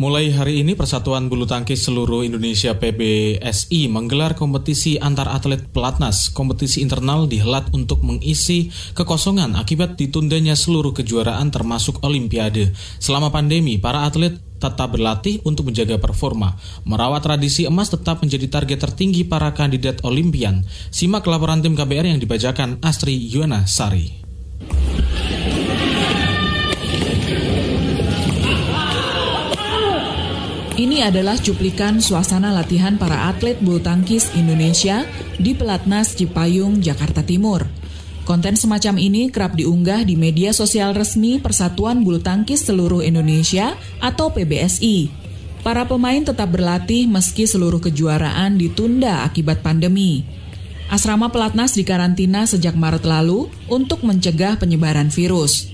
Mulai hari ini Persatuan Bulu Tangkis Seluruh Indonesia PBSI menggelar kompetisi antar atlet pelatnas. Kompetisi internal dihelat untuk mengisi kekosongan akibat ditundanya seluruh kejuaraan termasuk Olimpiade. Selama pandemi, para atlet tetap berlatih untuk menjaga performa. Merawat tradisi emas tetap menjadi target tertinggi para kandidat Olimpian. Simak laporan tim KBR yang dibacakan Astri Yuana Sari. Ini adalah cuplikan suasana latihan para atlet bulu tangkis Indonesia di Pelatnas Cipayung, Jakarta Timur. Konten semacam ini kerap diunggah di media sosial resmi Persatuan Bulu Tangkis Seluruh Indonesia atau PBSI. Para pemain tetap berlatih meski seluruh kejuaraan ditunda akibat pandemi. Asrama pelatnas dikarantina sejak Maret lalu untuk mencegah penyebaran virus.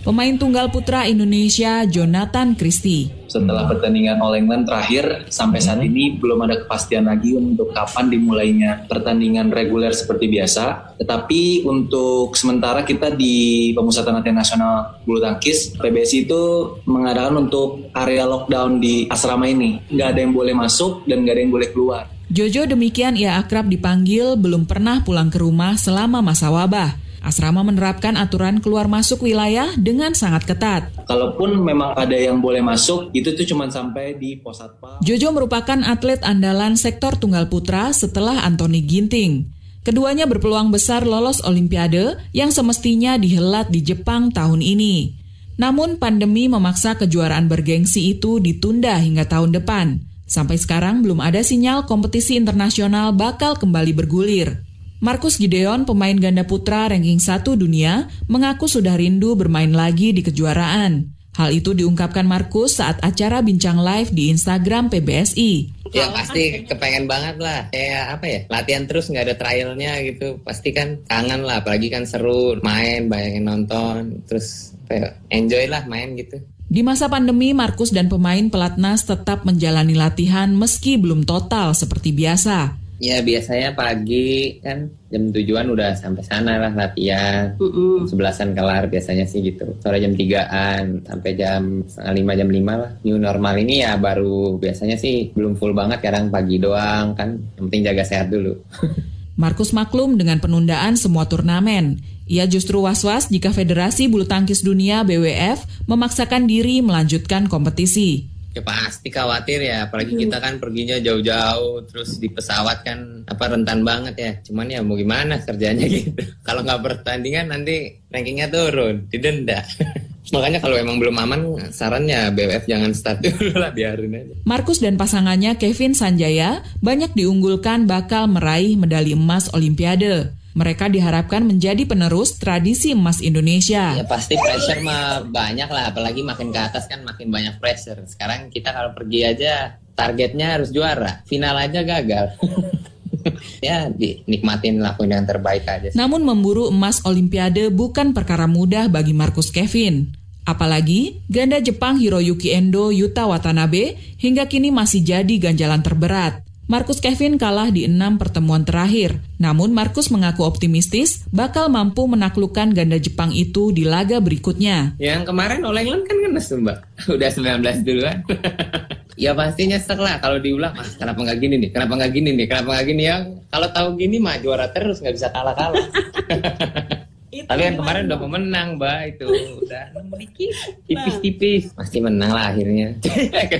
Pemain tunggal putra Indonesia Jonathan Christie setelah pertandingan All England terakhir sampai saat ini belum ada kepastian lagi untuk kapan dimulainya pertandingan reguler seperti biasa. Tetapi untuk sementara kita di Pemusatan Latihan Nasional Bulu Tangkis PBSI itu mengadakan untuk area lockdown di asrama ini. Nggak ada yang boleh masuk dan nggak ada yang boleh keluar. Jojo demikian ia akrab dipanggil belum pernah pulang ke rumah selama masa wabah. Asrama menerapkan aturan keluar masuk wilayah dengan sangat ketat. Kalaupun memang ada yang boleh masuk, itu tuh cuma sampai di pos satpam. Jojo merupakan atlet andalan sektor tunggal putra setelah Anthony Ginting. Keduanya berpeluang besar lolos Olimpiade yang semestinya dihelat di Jepang tahun ini. Namun pandemi memaksa kejuaraan bergengsi itu ditunda hingga tahun depan. Sampai sekarang belum ada sinyal kompetisi internasional bakal kembali bergulir. Markus Gideon, pemain ganda putra ranking 1 dunia, mengaku sudah rindu bermain lagi di kejuaraan. Hal itu diungkapkan Markus saat acara bincang live di Instagram PBSI. Ya pasti kepengen banget lah. Kayak apa ya, latihan terus nggak ada trialnya gitu. Pasti kan kangen lah, apalagi kan seru main, banyak yang nonton. Terus ya, enjoy lah main gitu. Di masa pandemi, Markus dan pemain pelatnas tetap menjalani latihan meski belum total seperti biasa. Ya biasanya pagi kan jam tujuan udah sampai sana lah latihan. Mm Sebelasan kelar biasanya sih gitu. Sore jam tigaan sampai jam setengah lima jam lima lah. New normal ini ya baru biasanya sih belum full banget kadang pagi doang kan. Yang penting jaga sehat dulu. Markus maklum dengan penundaan semua turnamen. Ia justru was-was jika Federasi Bulu Tangkis Dunia BWF memaksakan diri melanjutkan kompetisi. Ya pasti khawatir ya, apalagi kita kan perginya jauh-jauh, terus di pesawat kan apa rentan banget ya. Cuman ya mau gimana kerjanya gitu. Kalau nggak pertandingan nanti rankingnya turun, didenda. Makanya kalau emang belum aman, sarannya BWF jangan start dulu lah, biarin aja. Markus dan pasangannya Kevin Sanjaya banyak diunggulkan bakal meraih medali emas Olimpiade. Mereka diharapkan menjadi penerus tradisi emas Indonesia. Ya pasti pressure mah banyak lah, apalagi makin ke atas kan makin banyak pressure. Sekarang kita kalau pergi aja targetnya harus juara, final aja gagal. ya dinikmatin lakuin yang terbaik aja. Namun memburu emas Olimpiade bukan perkara mudah bagi Markus Kevin. Apalagi ganda Jepang Hiroyuki Endo Yuta Watanabe hingga kini masih jadi ganjalan terberat. Markus Kevin kalah di enam pertemuan terakhir. Namun Markus mengaku optimistis bakal mampu menaklukkan ganda Jepang itu di laga berikutnya. Yang kemarin oleh England kan kan mbak. Udah 19 duluan. ya pasti nyesek lah kalau diulang mas kenapa nggak gini nih? Kenapa nggak gini nih? Kenapa nggak gini? Ya kalau tahu gini mah juara terus nggak bisa kalah kalah tapi yang kemarin udah pemenang mbak itu. Udah. Dikit tipis-tipis. Pasti menang lah akhirnya.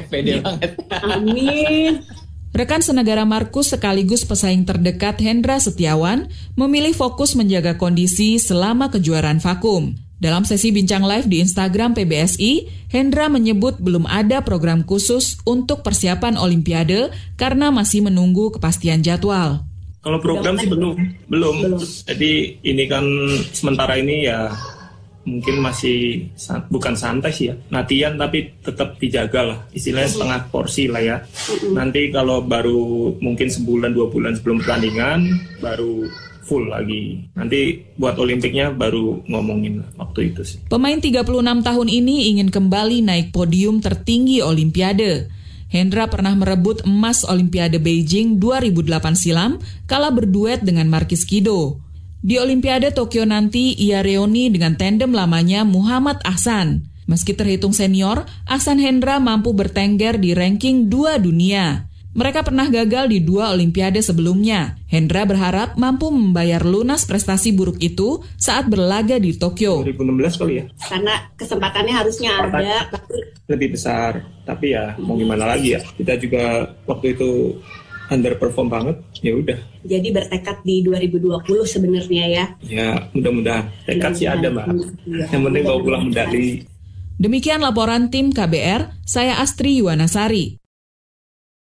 Pede banget. Amin Rekan senegara Markus sekaligus pesaing terdekat Hendra Setiawan memilih fokus menjaga kondisi selama kejuaraan vakum. Dalam sesi bincang live di Instagram PBSI, Hendra menyebut belum ada program khusus untuk persiapan Olimpiade karena masih menunggu kepastian jadwal. Kalau program sih belum, belum. Jadi ini kan sementara ini ya mungkin masih bukan santai sih ya. Latihan tapi tetap dijaga lah. Istilahnya setengah porsi lah ya. Nanti kalau baru mungkin sebulan dua bulan sebelum pertandingan baru full lagi. Nanti buat olimpiknya baru ngomongin waktu itu sih. Pemain 36 tahun ini ingin kembali naik podium tertinggi olimpiade. Hendra pernah merebut emas Olimpiade Beijing 2008 silam kala berduet dengan Markis Kido. Di Olimpiade Tokyo nanti ia reuni dengan tandem lamanya Muhammad Ahsan. Meski terhitung senior, Aksan Hendra mampu bertengger di ranking 2 dunia. Mereka pernah gagal di dua olimpiade sebelumnya. Hendra berharap mampu membayar lunas prestasi buruk itu saat berlaga di Tokyo. 2016 kali ya. Karena kesempatannya harusnya ada, tapi lebih besar. Tapi ya mau gimana lagi ya. Kita juga waktu itu underperform banget, ya udah. Jadi bertekad di 2020 sebenarnya ya. Ya, mudah-mudahan. Tekad sih ada, Mbak. Ya, Yang penting bawa pulang medali. Demikian laporan tim KBR, saya Astri Yuwanasari.